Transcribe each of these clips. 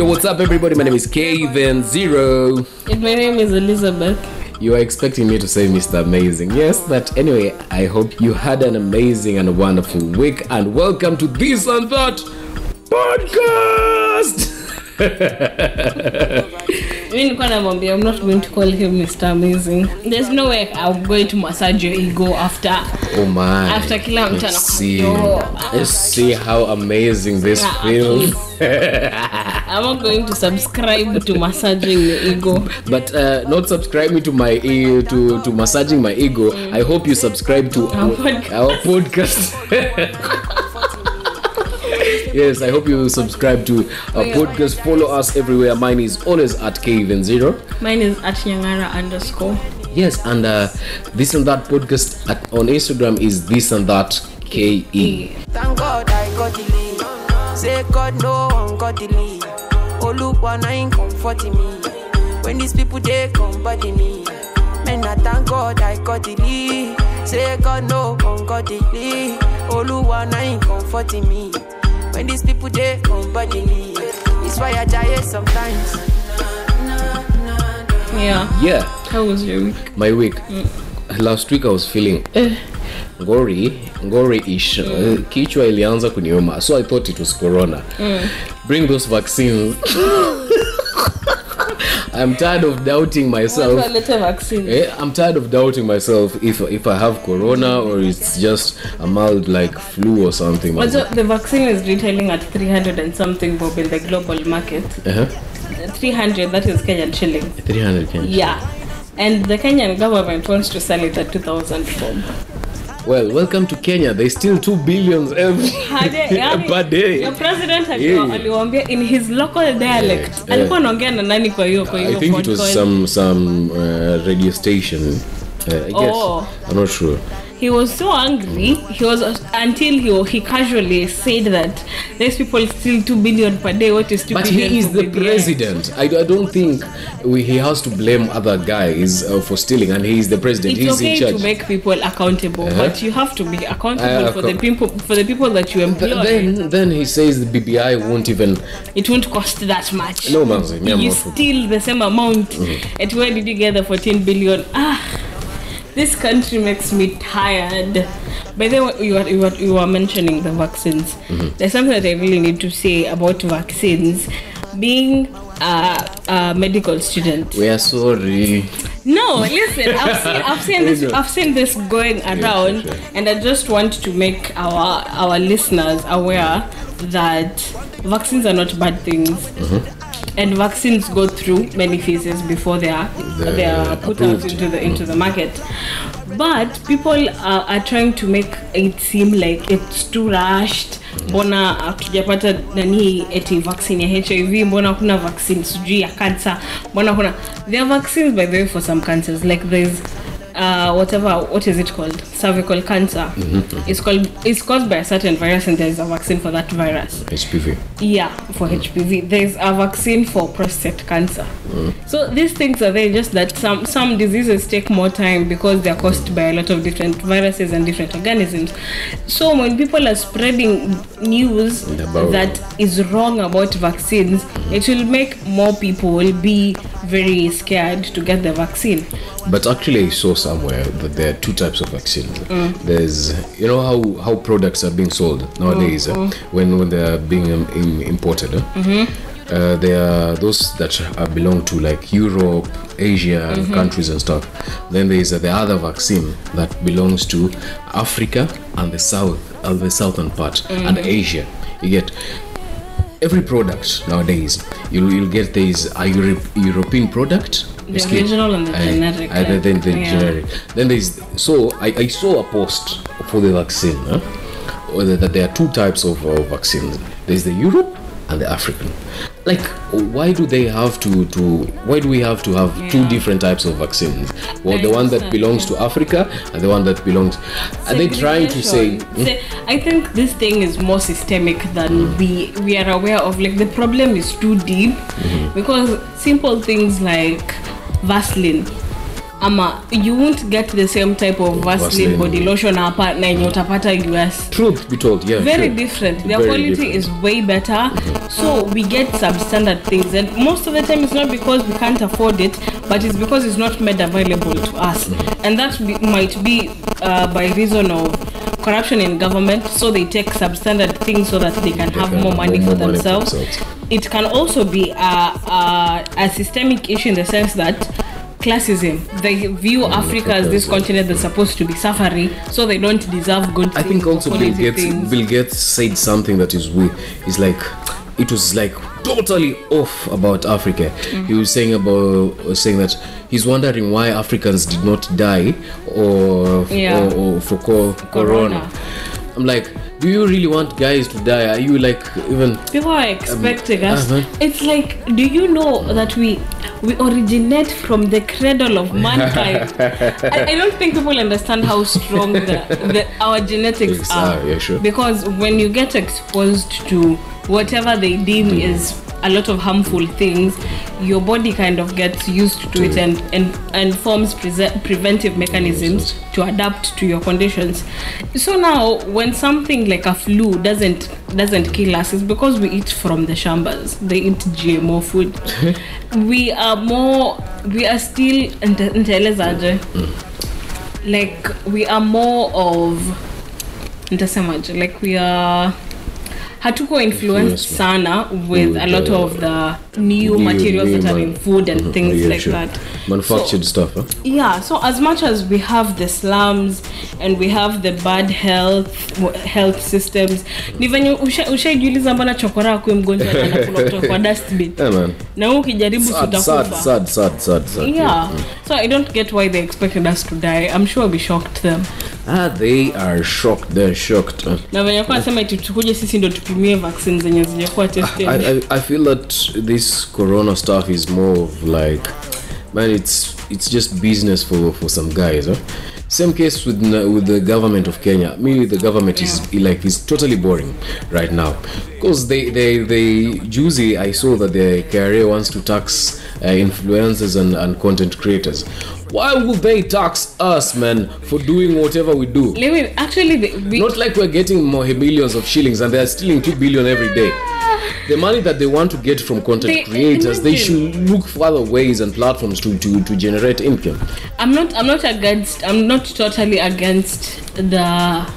Yo, what's up, everybody? My name is Kevin Zero. And my name is Elizabeth. You are expecting me to say Mr. Amazing. Yes, but anyway, I hope you had an amazing and wonderful week, and welcome to This and That podcast. Mi nilikuwa namwambia I'm not going to call him Mr. Amazing. There's no way I'm going to massage your ego after Oh my. After kila mtu Let's see. Let's see how amazing this yeah, feels. I'm not going to subscribe to massaging your ego. But uh, not subscribing to my e- to to massaging my ego. I hope you subscribe to Our podcast. our podcast. yes, I hope you subscribe to our yeah. podcast. Follow us everywhere. Mine is always at Kevin Zero. Mine is at Nyangara underscore. Yes, and uh, this and that podcast at, on Instagram is this and that K E. Thank God I got the lead. Say God no one got the lead. Oh look one ain't comforting me. When these people they come body me. Man I thank God I got the lead. Say God no one got the lead. Oh look one ain't comforting me. When these people they come body me. It's why I die sometimes. Yeah. Yeah, How was your week? my week. Mm. Last week I was feeling eh. Ngori ngori ish uh, kichwa ilianza kuniuma so i thought it was corona bring those vaccines i'm tired of doubting myself Eh, I'm tired of doubting myself if if I have corona or it's just a mild like flu or something. Also, the vaccine is retailing at 300 and something bob in the global market. Uh-huh. 300, that is Kenyan shilling. 300 Kenyan. Yeah. And the Kenyan government wants to sell it at 2000 bob. Well, welcome to Kenya. There's still 2 billions every yani, per day. Your president Yeah. aliwaambia in his local dialect Yeah. alikuwa anaongea na nani kwa hiyo kwa I think it was some some uh, radio station. Uh, I guess. Oh. I'm not sure. He was so angry he was until he he casually said that these people steal 2 billion per day what is 2 But billion he is the president. I, I don't think we, he has to blame other guys uh, for stealing, and he is the president. it's He's okay in to make people accountable Uh-huh. but you have to be accountable Uh, for the people for the people that you employ Th- then, then he says the BBI won't even. it won't cost that much No, Manzi, you steal the same amount and where did you get the 14 billion ah this country makes me tired by the way you were, you were, you were mentioning the vaccines mm-hmm. there's something that i really need to say about vaccines being a, a medical student We are sorry. no, listen. I've seen, I've seen this. I've seen this going around, sure. and I just want to make our our listeners aware that vaccines are not bad things, mm-hmm. And vaccines go through many phases before they are They're they are put out into the into the market. But people are, are trying to make it seem like it's too rushed. mbona hatujapata nani eti vaccine ya hiv mbona kuna vaccine? Sijui ya cancer. Mbona kuna there are vaccines by the way for some cancers. Like there's uh, whatever what is it called? Cervical cancer. Mm-hmm. It's called it's caused by a certain virus and there's a vaccine for that virus. HPV. yeah for mm. hpv there's a vaccine for prostate cancer. Mm. So these things are there just that some some diseases take more time because they're caused mm. by a lot of different viruses and different organisms. So when people are spreading news About- that is wrong about vaccines mm-hmm. it will make more people be very scared to get the vaccine. But actually, I saw somewhere that there are two types of vaccines. There's, you know, how, how products are being sold nowadays uh, when when they are being um, im- imported. uh, Uh, there are those that are belong to like Europe, Asia countries and stuff. Then there is uh, the other vaccine that belongs to Africa and the south, and the southern part, and Asia. You get every product nowadays. You'll, you'll get this a Euro- European product. The original and the uh, generic, uh, then, then the yeah. generic. Then there's so I, I saw a post for the vaccine huh? that there are two types of uh, vaccines. There's the Europe and the African. Like, why do they have to to? Why do we have to have two different types of vaccines? Well, I the one that belongs yeah. to Africa and the one that belongs. Are they trying to say? Se- I think this thing is more systemic than we we are aware of. Like the problem is too deep Mm-hmm. because simple things like Vaseline ama you won't get the same type of vaseline Vaseline. body lotion na yenye utapata us truth be told yeah very sure. different their Very quality different. is way better so we get substandard things and most of the time it's not because we can't afford it but it's because it's not made available to us and that be, might be uh, by reason of corruption in government so they take substandard things so that they can have can more money more for money for themselves themselves. It can also be a, a, a systemic issue in the sense that classism they view africa as this Africa as a- continent that's supposed to be suffering so they don't deserve good I think also Bill Gates things. Bill Gates said something that is we is like it was like totally off about Africa. Mm-hmm. He was saying about saying that he's wondering why Africans did not die or Yeah. or, or for co- corona. Corona. I'm like, do you really want guys to die? Are you like even people are expecting us uh-huh. it's like do you know that we we originate from the cradle of mankind I, I don't think people understand how strong the, the our genetics are ah, yeah, sure. because when you get exposed to whatever they deem Mm-hmm. is a lot of harmful things your body kind of gets used to it mm. and and, and forms prese- preventive mechanisms to adapt to your conditions. So now when something like a flu doesn't doesn't kill us it's because we eat from the shambas they eat gmo food. We are more we are still nte- mm. like we are more of like we are hatuko influenced Influenced. sana with a lot of the new, New- materials new that are in food and things Yeah, like sure. that manufactured So- stuff? Huh? yeah so as much as we have the slums and we have the bad health health systems ni venye usha- ushaijiuliza mbona chokora akue mgonjwa na anakula kutoka kwa dustbin na huu ukijaribu Sad, sad, sutakufa sad, sad, sad, sad. yeah so i don't get why they expected us to die i'm sure we shocked them Ah, they are shocked. They're shocked. Uh, na venye kuwa nasema eti tukuje sisi ndo tupimie vaccine zenye zijakuwa tested I, I, I feel that this corona stuff is more of like man it's it's just business for for some guys huh? same case with with the government of kenya maybe the government is like is totally boring right now because they they they juicy i saw that the KRA wants to tax uh, influencers and, and content creators. Why would they tax us man for doing whatever we do? Me- actually we, not like we're getting more billions of shillings and they're stealing 2 billion every day. The money that they want to get from content They- creators they should look for other ways and platforms to, to, to generate income. I'm not I'm not against I'm not totally against the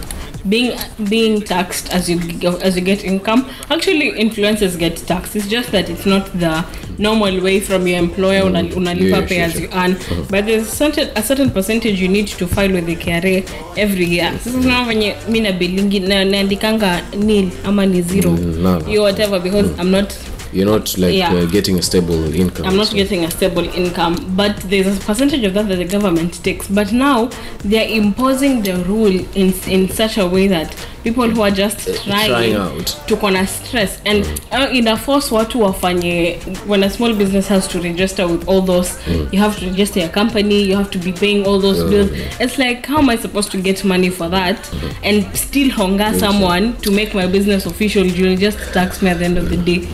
being being taxed as you as you get income. Actually, influencers get taxed. It's just that it's not the normal way from your employer. Una, unalipa Yeah, pay sure, as you earn, but there's certain a certain percentage you need to file with the KRA every year. Sasa unaona venye mi na bilingi naandikanga nil ama ni zero no, no. you whatever because I'm not you're not like Yeah. uh, getting a stable income I'm not so- getting a stable income, but there's a percentage of that that the government takes. But now they're imposing the rule in in such a way that people who are just trying, trying out. to kona stress and uh, ina force watu wafanye when a small business has to register with all those you have to register your company you have to be paying all those bills. it's like how am i supposed to get money for that and still hunger someone to make my business official you'll just tax me at the end of the day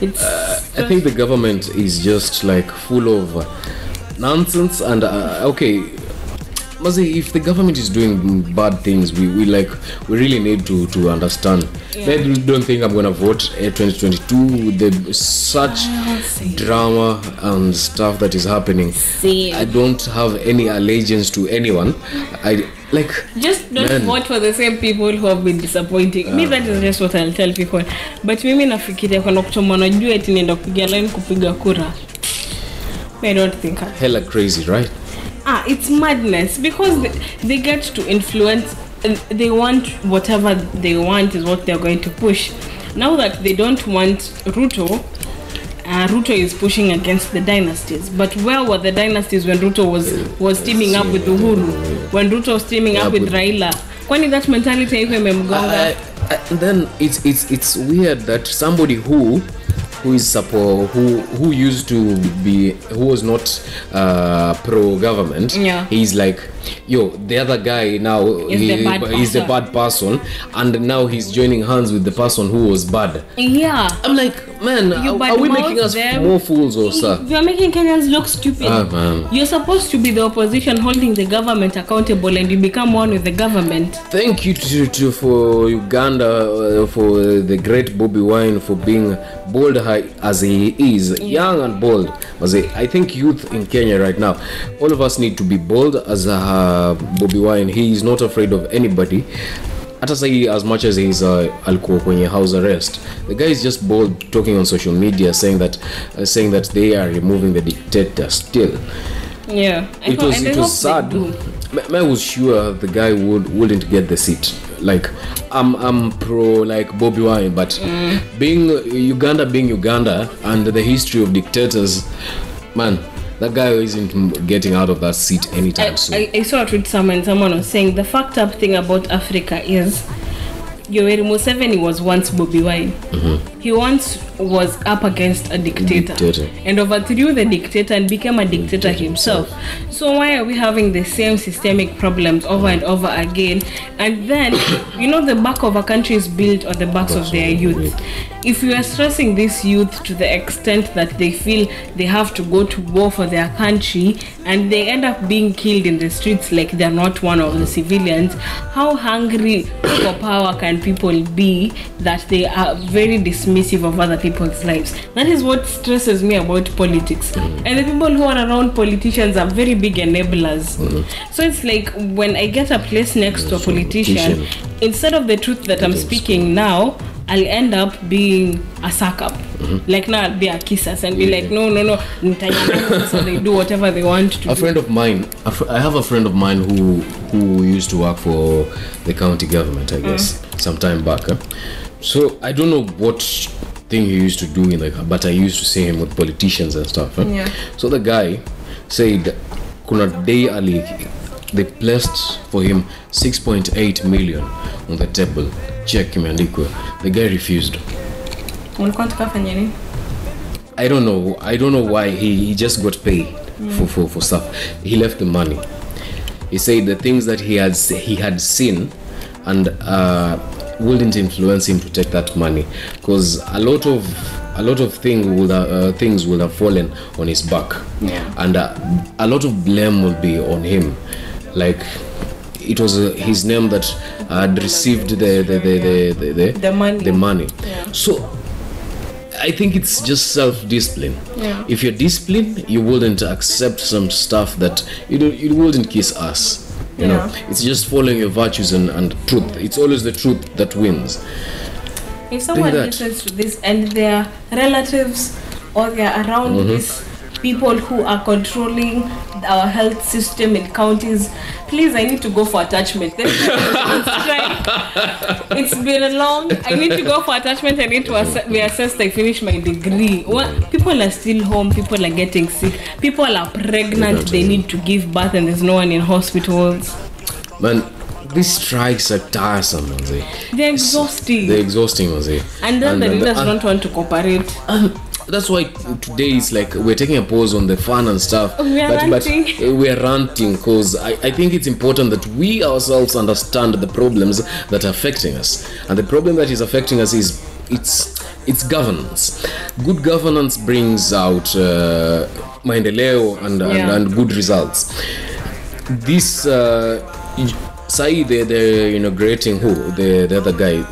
it's I think the government is just like full of uh, nonsense and uh, okay Mazi, if the government is doing bad things we, we like we really need to to understand. I don't think I'm gonna vote at 2022 with the such drama and stuff that is happening. Same. I don't have any allegiance to anyone. I like just don't Man. vote for the same people who have been disappointing. Me that is just what I'll tell people. But mimi nafikiria kwenda kuchoma najua eti nienda kupiga line kupiga kura. I don't think hella crazy right ah it's madness because they, they get to influence they want whatever they want is what they're going to push. Now that they don't want Ruto uh, Ruto is pushing against the dynasties. But where were the dynasties when Ruto was was teaming up with Uhuru? When Ruto was teaming up Up with Raila? Kwani that mentality haiko imemgonga? Then it's it's it's weird that somebody who who is support who who used to be who was not uh, pro government Yeah. he's like yo the other guy now Is the bad he's the person. bad person and now he's joining hands with the person who was bad yeah i'm like man You are, are we making us them. more fools or stuff You're making Kenyans look stupid. Ah, man. You're supposed to be the opposition holding the government accountable and you become one with the government. Thank you to, to for Uganda uh, for the great Bobi Wine for being bold as he is, young and bold. I think youth in Kenya right now, all of us need to be bold as uh, Bobi Wine. He is not afraid of anybody. hata sahi as much as he's uh, alikuwa kwenye house arrest the guy is just bold talking on social media saying that uh, saying that they are removing the dictator still Yeah. I it was it was sad. I was sure the guy would wouldn't get the seat. Like I'm I'm pro like Bobi Wine, but being Uganda being Uganda and the history of dictators, man, that guy isn't getting out of that seat anytime I, soon. I, I saw a tweet someone, someone was saying the fucked up thing about Africa is Yoweri Museveni was once Bobby Wine. He once was up against a dictator, Dictator. and overthrew the dictator and became a dictator himself. So why are we having the same systemic problems over and over again? And then, you know, the back of a country is built on the backs of their youth. If you are stressing this youth to the extent that they feel they have to go to war for their country and they end up being killed in the streets like they're not one of the civilians, how hungry for power can people be that they are very dismissive of other people's lives? That is what stresses me about politics. Mm. And the people who are around politicians are very big enablers. Mm. So it's like when I get a place next to a politician, politician. instead of the truth that I'm speaking now, I'll end up being a suck up. Mm-hmm. Like now I'll be a kissers and be like, no, no, no, so they do whatever they want to a do. friend of mine a fr- i have a friend of mine who who used to work for the county government i mm. guess some time back eh? so i don't know what thing he used to do in the but i used to see him with politicians and stuff eh? Yeah. so the guy said kuna day ali they placed for him 6.8 million on the table check imeandikwa the guy refused? I don't know. I don't know why he, he just got paid for, for, for stuff. He left the money. He said the things that he had he had seen and uh, wouldn't influence him to take that money because a lot of a lot of thing would have, uh, things would have fallen on his back Yeah. and uh, a lot of blame will be on him like it was uh, his name that had received the the the the, the, the, The money. the money Yeah. so I think it's just self-discipline. Yeah. If you're disciplined, you wouldn't accept some stuff that you don't, you wouldn't kiss us. You know, it's just following your virtues and, and truth. It's always the truth that wins. If someone listens to this and their relatives or they're around Mm-hmm. these people who are controlling our health system in counties, please, I need to go for attachment. This is on strike. it's been a long. I need to go for attachment. I need to ass- be assessed. I finish my degree. What? People are still home. People are getting sick. People are pregnant. They need to give birth, and there's no one in hospitals. Man, these strikes are tiresome, manze. They're exhausting. They're exhausting, manze. and then the and- leaders and- don't want to cooperate. and that's why today it's like we're taking a pause on the fun and stuff We are but, but ranting. uh, we're ranting because I, I think it's important that we ourselves understand the problems that are affecting us and the problem that is affecting us is it's it's governance good governance brings out uh, maendeleo and, and, Yeah. and good results this uh, Sai they they're inaugurating who the the other guy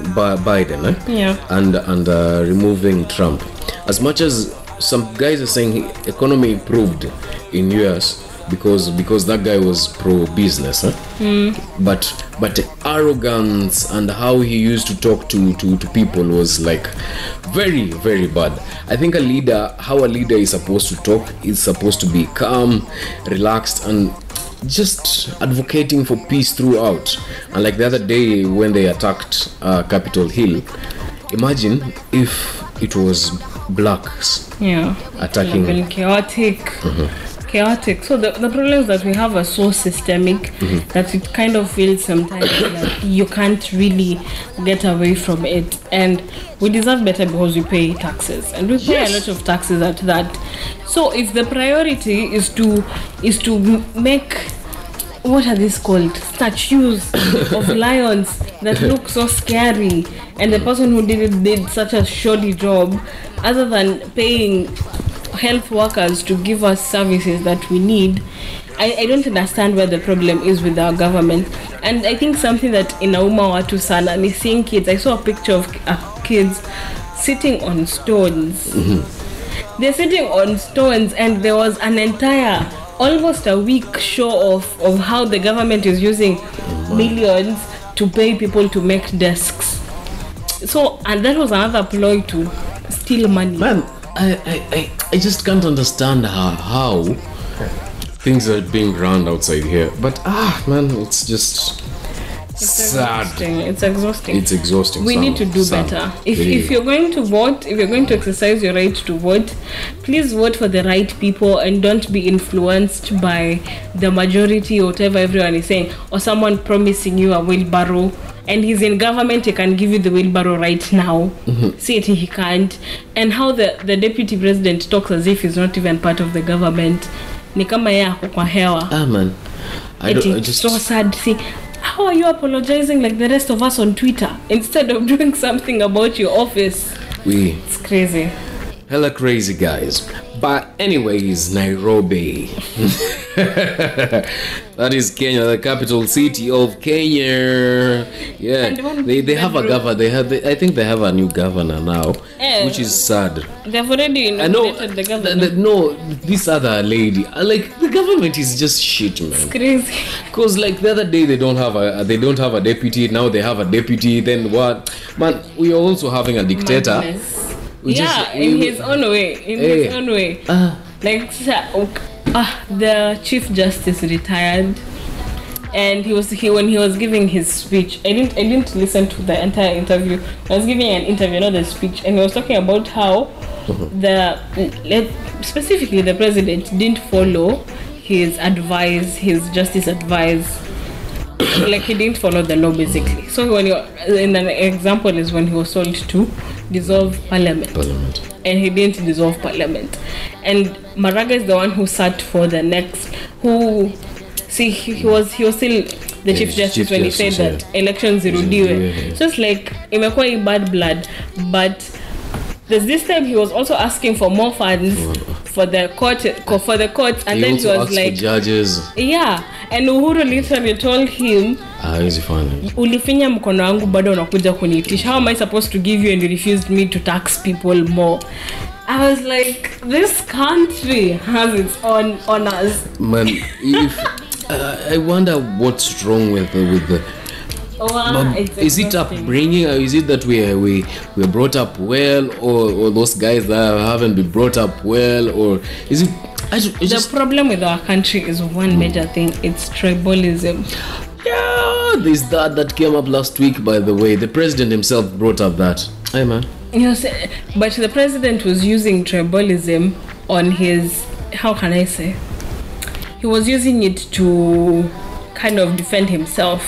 Biden eh? Yeah. and and uh, removing Trump. As much as some guys are saying economy improved in US because because that guy was pro business, huh? but but arrogance and how he used to talk to, to to people was like very very bad. I think a leader, how a leader is supposed to talk, is supposed to be calm, relaxed, and just advocating for peace throughout. And like the other day when they attacked uh, Capitol Hill, imagine if it was blacks Yeah. attacking. been chaotic. Mm-hmm. Chaotic. So the, the problems that we have are so systemic mm-hmm. that it kind of feels sometimes like you can't really get away from it. And we deserve better because we pay taxes. And we pay a lot of taxes at that. So if the priority is to is to make what are these called statues of lions that look so scary and the person who did it did such a shoddy job other than paying health workers to give us services that we need I, I don't understand where the problem is with our government. And i think something that in inauma watu sana ni seeing kids. I saw a picture of uh, kids sitting on stones. They're sitting on stones and there was an entire almost a week show of of how the government is using millions to pay people to make desks so and that was another ploy to steal money Man, I, I, I, I just can't understand how, how things are being run outside here. But ah, man, it's just it's sad. exhausting it's exhausting It's exhausting. we Sam. need to do Sam. better if, Really. if you're going to vote if you're going to exercise your right to vote please vote for the right people and don't be influenced by the majority or whatever everyone is saying or someone promising you a wheelbarrow and he's in government he can give you the wheelbarrow right now see it he can't and how the, the deputy president talks as if he's not even part of the government ni kama yeye ako kwa hewa Ah, man. I It don't. I just. so sad see. How are you apologizing like the rest of us on Twitter instead of doing something about your office? we It's crazy. hella crazy guys. But anyways, Nairobi. that is Kenya, the capital city of Kenya. Yeah, they, they have a governor. They have. They, I think they have a new governor now, yeah. which is sad. They've already I know. inaugurated the th- government. th- no, this other lady. Like the government is just shit, man. crazy. Cause like the other day they don't have a they don't have a deputy. Now they have a deputy. Then what? Man, we are also having a dictator. Madness. We yeah, just- in his own way. In Eh. his own way. Ah. Like ah, the chief justice retired, and he was he when he was giving his speech. I didn't I didn't listen to the entire interview. I was giving an interview, not the speech, and he was talking about how the specifically the president didn't follow his advice, his justice advice like he didn't follow the law basically. So when you in an example is when he was told to dissolve parliament Parliament. and he didn't dissolve parliament. And Maraga is the one who sat for the next who see he, he was he was still the Yeah, chief justice Chief when he said that elections zirudiwe. yeah. So it's like imekuwa bad blood but there's this time he was also asking for more funds for the court for the court and He then he was like judges. yeah. And Uhuru literally told him Ah, ulifinya mkono wangu bado unakuja kuniitisha. How am i supposed to give you and you refused me to tax people more? I was like this country has its own honors. Man, if uh, I wonder what's wrong with the, with the Oh, wow, it's is it upbringing or is it that we are, we we are brought up well or, or those guys that haven't been brought up well or is it I the just problem with our country is one hmm. major thing it's tribalism. Yeah there's that that came up last week by the way. The president himself brought up that. Hey man. Say- but the president was using tribalism on his how can i say? He was using it to kind of defend himself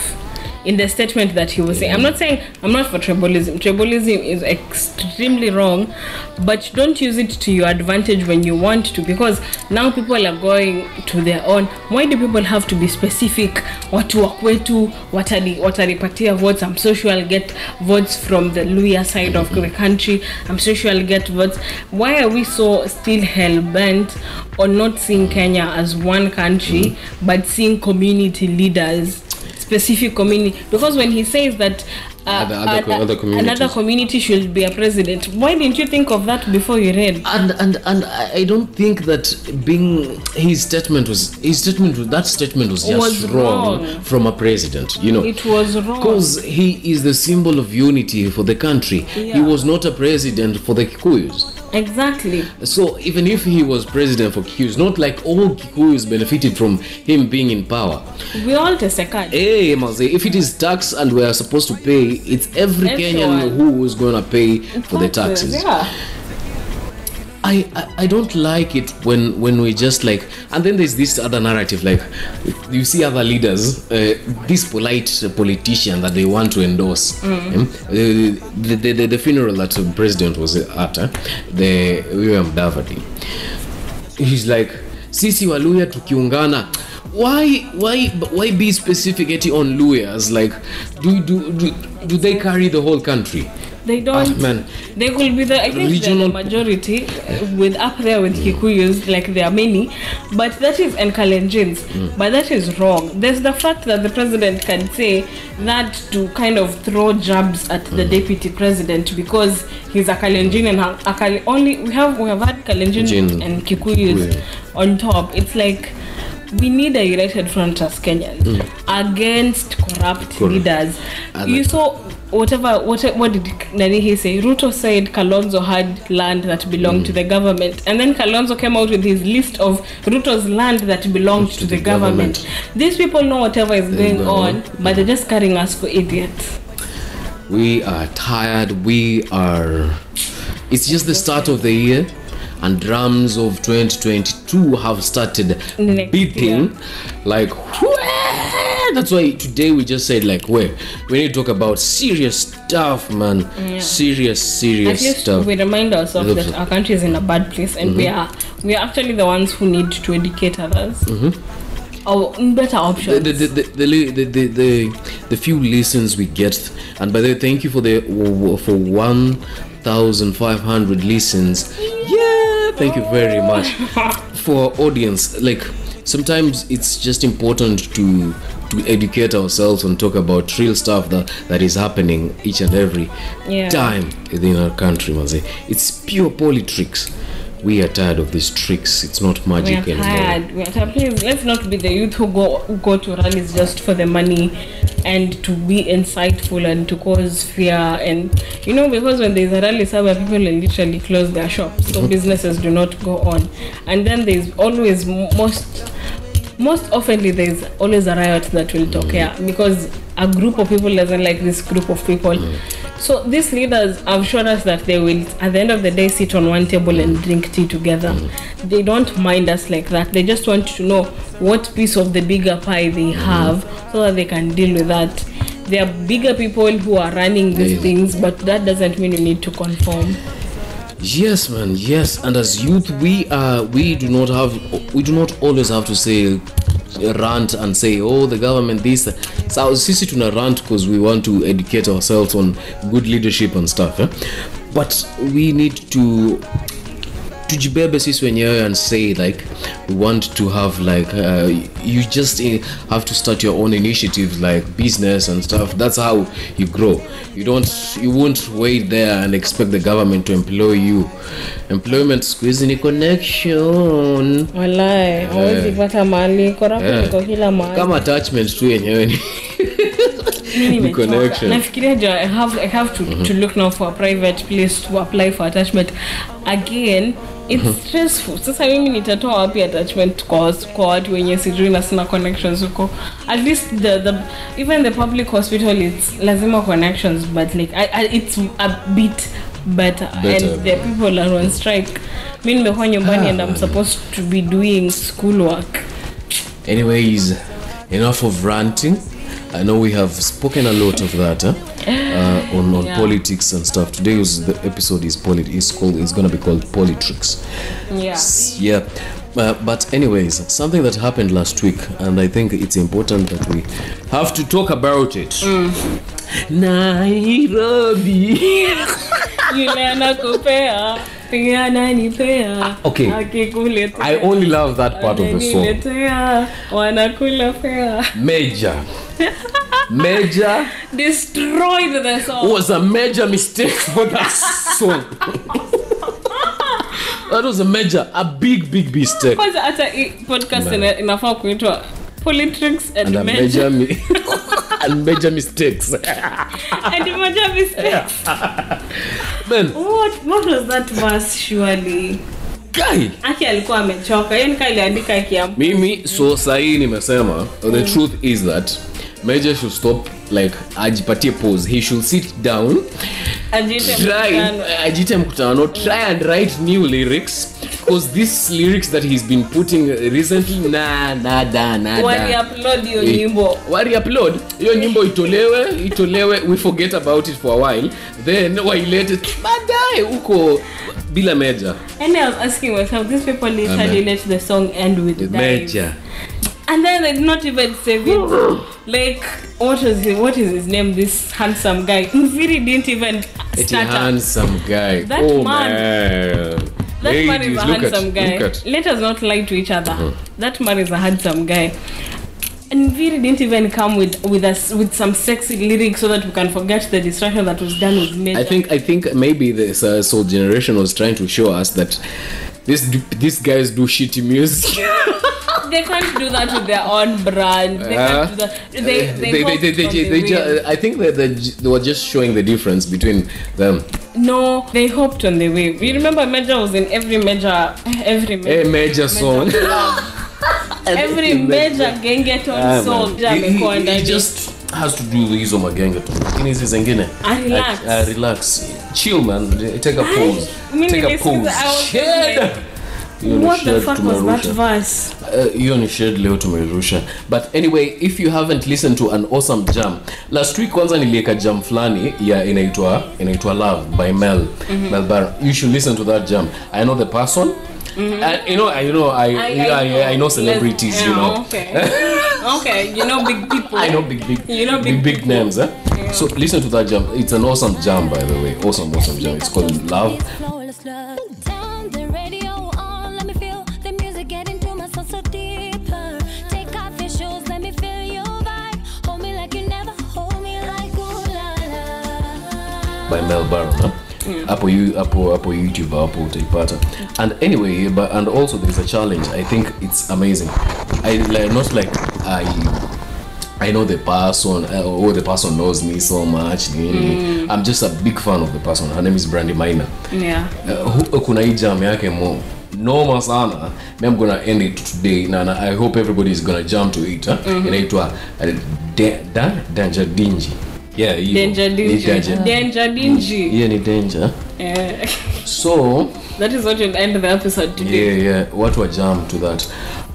in the statement that he was saying. I'm not saying I'm not for tribalism. Tribalism is extremely wrong, but don't use it to your advantage when you want to because now people are going to their own. Why do people have to be specific? Watu wa kwetu watani watanipatia votes. I'm so sure I'll get votes from the Luya side of the mm-hmm. country. I'm so sure I'll get votes. Why are we so still hell bent on not seeing Kenya as one country mm-hmm. but seeing community leaders? Specific community. Because when he says that Uh, other- other co- other communities. another community should be a president. Why didn't you think of that before you read? And and and I I don't think that being his statement was his statement was, that statement was just Was wrong, wrong. from a president you know. It was wrong. Because he is the symbol of unity for the country. He was not a president for the kikuyus exactly. So even if he was president for kikuyus not like all kikuyus benefited from him being in power. We all tested hey eh, Maze, if it is tax and we are supposed to pay it's every kenyan who is going to pay for the taxes. Yeah. I, I don't like it when when we just like and then there's this other narrative like you see other leaders uh, this polite politician that they want to endorse um, uh, the, the, the, the funeral that the president was at uh, the William Davadi. He's like sisi waluya tukiungana why why why be specificity on lawyers Like, do do do do they carry the whole country? They don't. Ah, man. They will be the. I think Regional- the majority with up there with Kikuyus. Like there are many, but that is and Kalenjins. Mm. But that is wrong. There's the fact that the president can say that to kind of throw jabs at the Mm. deputy president because he's a Kalenjin and a Kal- only we have we have had Kalenjin Jin. and Kikuyus Yeah. on top. It's like. We need a united front as Kenyans against corrupt Mm. Correct. leaders. And you saw whatever what what did Nani he say? Ruto said Kalonzo had land that belonged to the government, and then Kalonzo came out with his list of Ruto's land that belonged to, the, the government. government. These people know whatever is going know. on, on. but they're just carrying us for idiots. We are tired. We are. It's just the start of the year, and drums of 2022 have started beating. Like, that's why today we just said, like, wait, we need to talk about serious stuff, man. Serious, At serious least stuff. we remind ourselves that our country is in a bad place, and we mm-hmm. are we are actually the ones who need to educate others. Mm-hmm. Or better options. the, the, the, the, the, the, the, the few listens we get and by the way thank you for the for 1500 listens yeah thank you very much for audience like sometimes it's just important to to educate ourselves and talk about real stuff that, that is happening each and every Yeah. time within our country Maze. it's pure politics we are tired of these tricks it's not magic We are anymore tired. We are tired. Please, let's not be the youth who go who go to rallies just for the money and to be insightful and to cause fear. And you know, because when there's a rally somewhere, people literally close their shops, so businesses do not go on. And then there's always most most oftenly there's always a riot that will talk occur because a group of people doesn't like this group of people so these leaders have shown us that they will at the end of the day sit on one table and drink tea together. Mm. They don't mind us like that. They just want to know what piece of the bigger pie they mm. have so that they can deal with that. There are bigger people who are running these Yeah. things but that doesn't mean you need to conform. Yes, man. Yes, and as youth, we are we do not have we do not always have to say rant and say oh the government this so sisi tuna rant because we want to educate ourselves on good leadership and stuff eh? but we need to tujibebe sisi wenyewe and say like we want to have like uh, you just uh, have to start your own initiatives like business and stuff. That's how you grow. You don't you won't wait there and expect the government to employ you. Employment squeezing connection. Walai hawezi pata mali corruption Yeah. iko kila mahali. Kama attachment tu yenyewe ni Mimi connection. Nafikiria i have, I have to, to look now for a private place to apply for attachment. Again it's stressful. Sasa mimi nitatoa wapi attachment kwa kwa watu wenye sijui na sina connections huko? At least the, the even the public hospital it's lazima connections but like I, I, it's a bit better, Better. and the people are on strike. Mi nimekuwa nyumbani and i'm supposed to be doing school work Anyways, enough of ranting. I know we have spoken a lot of that huh? uh, on, on Yeah. politics and stuff. Today was the episode is polit is called is gonna be called politics. yeah Yeah. Uh, but anyways, something that happened last week, and I think it's important that we have to talk about it. Nairobi. yule anakupea pia ananipea okay. I only love that part of the song. Wanakula fea Major. Major destroyed the song was a major mistake for that song. that was a major, a big, big mistake. kwanza hata podcast ina- inafaa kuitwa politics and, And major, major, and major mistakes. and major mistakes. Man, what, what was that verse surely? Aki alikuwa amechoka. Hiyo nika iliandika Mimi so sahii nimesema the truth is that Major should stop like ajipatie pose He should sit down. Ajite try mkutano. ajite mkutano. Try and write new lyrics because these lyrics that he's been putting recently na nada nada waliupload hiyo Eh, nyimbo. wari upload. Hiyo nyimbo itolewe itolewe we forget about it for a while. Then wailete baadaye huko bila meja and i was asking myself these people literally let the song end with meja and then they did not even save it. like, what was his, what is his name? This handsome guy. Nviiri didn't even It's a start. up. handsome guy. That oh man- man. That man is a handsome at, guy. Let us not lie to each other. That man is a handsome guy. And Viri didn't even come with with us with some sexy lyrics so that we can forget the distraction that was done with me. I think I think maybe this uh, Sol Generation was trying to show us that this these guys do shitty music. they can't do that with their own brand. They Uh, can't do that. They they they, they, they, they, they, the they wave. ju- I think that they, they were just showing the difference between them. No, they hopped on the wave. You remember Major was in every major, every A major, major song. every major gengeton Ah, song. He, amekuwa he, he ndani. just has to do hizo magenge tu lakini hizi zingine I relax. Ah, relax chill man take a pause mimi take a pause I was like, Hiyo? Uh, ni shed leo tumerusha but anyway if you haven't listened to an awesome jam last week kwanza nilieka jam fulani ya inaitwa inaitwa love by mel mm-hmm. melbar you should listen to that jam i know the person And, you know, I, you know, I, I, I, I know celebrities, Yes, you know. Okay. okay, you know big people. I know big, big, You know big, big big names. Eh? So listen to that jam. It's an awesome jam, by the way. Awesome, awesome jam. It's called love. By Mel. Huh? Hapo hapo hapo YouTube hapo utaipata. And anyway, but and also there's a challenge. I think it's amazing. I like not like I I know the person uh, or the person knows me so much. I'm just a big fan of the person. Her name is Brandy Minor. Yeah. Uh, kuna hii jam yake mo noma sana me i'm gonna end it today na, na i hope everybody is gonna jump to it huh? inaitwa uh, da, da, danger dingy yeah hiyo. Danger Dingy. danger Danger hiyo ni danger Yeah. so That is what you'll end the episode today. yeah yeah watu wa jam to that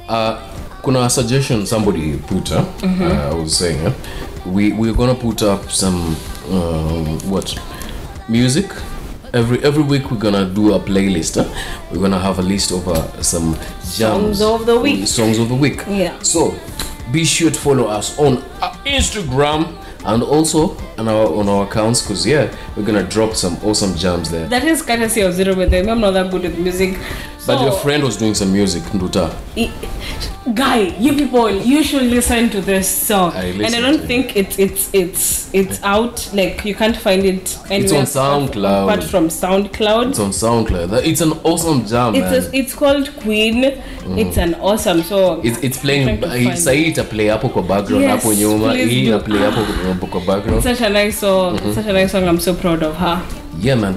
uh, kuna suggestion somebody put uh, uh, i was saying uh, we we're gonna put up some um, what music every every week we're gonna do a playlist huh? we're gonna have a list of uh, some jams Songs of the week. songs of the week Yeah. so be sure to follow us on uh, instagram and also on our on our accounts because yeah we're gonna drop some awesome jams there That is courtesy of Zero with them. I'm not that good with music. but your friend was doing some music nduta guy, you people, you should listen to this song. I and I don't think it's it's it's it's out. Like you can't find it anywhere. on SoundCloud. Apart from SoundCloud. it's on soundcloud it's an awesome jam It's man a, it's called Queen. It's an awesome song. It's, it's playing sahii ita play hapo kwa background Yes, nyuma hii do. play hapo kwa background a nice song. Mm-hmm. Such a nice song. I'm so proud of her. yeah man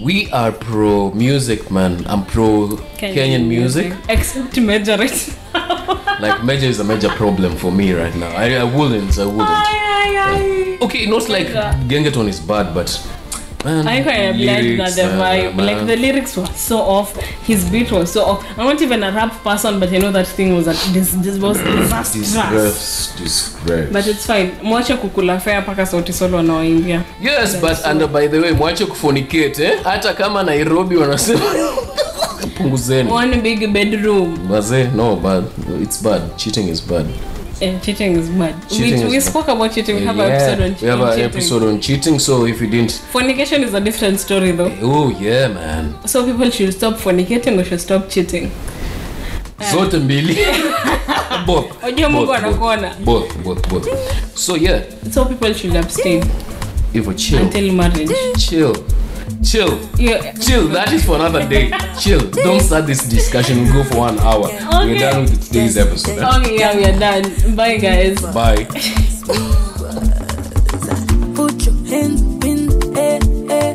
we are pro music man i'm pro kenyan, music. Except Major right now. like major is a major problem for me right now i, I wouldn't i wouldn't Ay, ay, ay. okay not like gengetone is bad but I kind of blend lyrics, that the vibe. Like the lyrics were so off. His beat was so off. I'm not even a rap person, but I know that thing was a this this was disastrous. Disgrace. But it's fine. Mwache kukula fair paka sauti solo wanaoimbia. yes but and by the way mwache kufonicate eh? hata kama nairobi wanasema punguzeni One big bedroom. Mazee, no bad it's bad cheating is bad And cheating is bad. Cheating we is we spoke bad. about cheating. We have Yeah, an episode on, cheating. we have an cheating. episode on cheating so if you didn't Fornication is a different story though. oh yeah man So people should stop fornicating or should stop cheating. zote mbili both Wajua Mungu Both, anakuona. both both both so yeah So people should abstain if chill until marriage. chill chill Yeah. chill that is for another day chill don't start this discussion we'll go for one hour we're done with today's episode eh? Okay, yeah, we are done. Bye, guys. bye Put your hands in the air,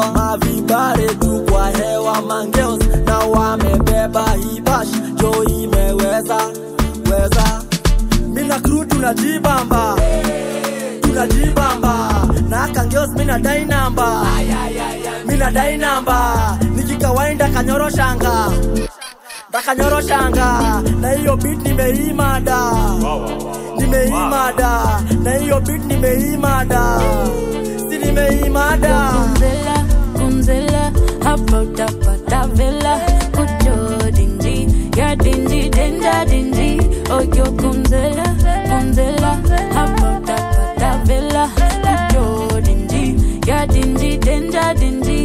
zimetepwa mavibare tu kwa hewa mangeos na wamebeba hibash jo imeweza weza. Mina kru tunajibamba. Tunajibamba. Na kangeos mina dai mina dai namba. Kanyoroshanga ndakanyoroshanga na hiyo bit nimeimada. Nimeimada. Na hiyo bit nimeimada. Si nimeimada I broke up at that villa. Good job, dingy. Yeah, dingy, danger, dingy. Oh, yo, kumzela, kumzela. I broke up at that villa. Good job, dingy. Yeah, dingy, danger, dingy.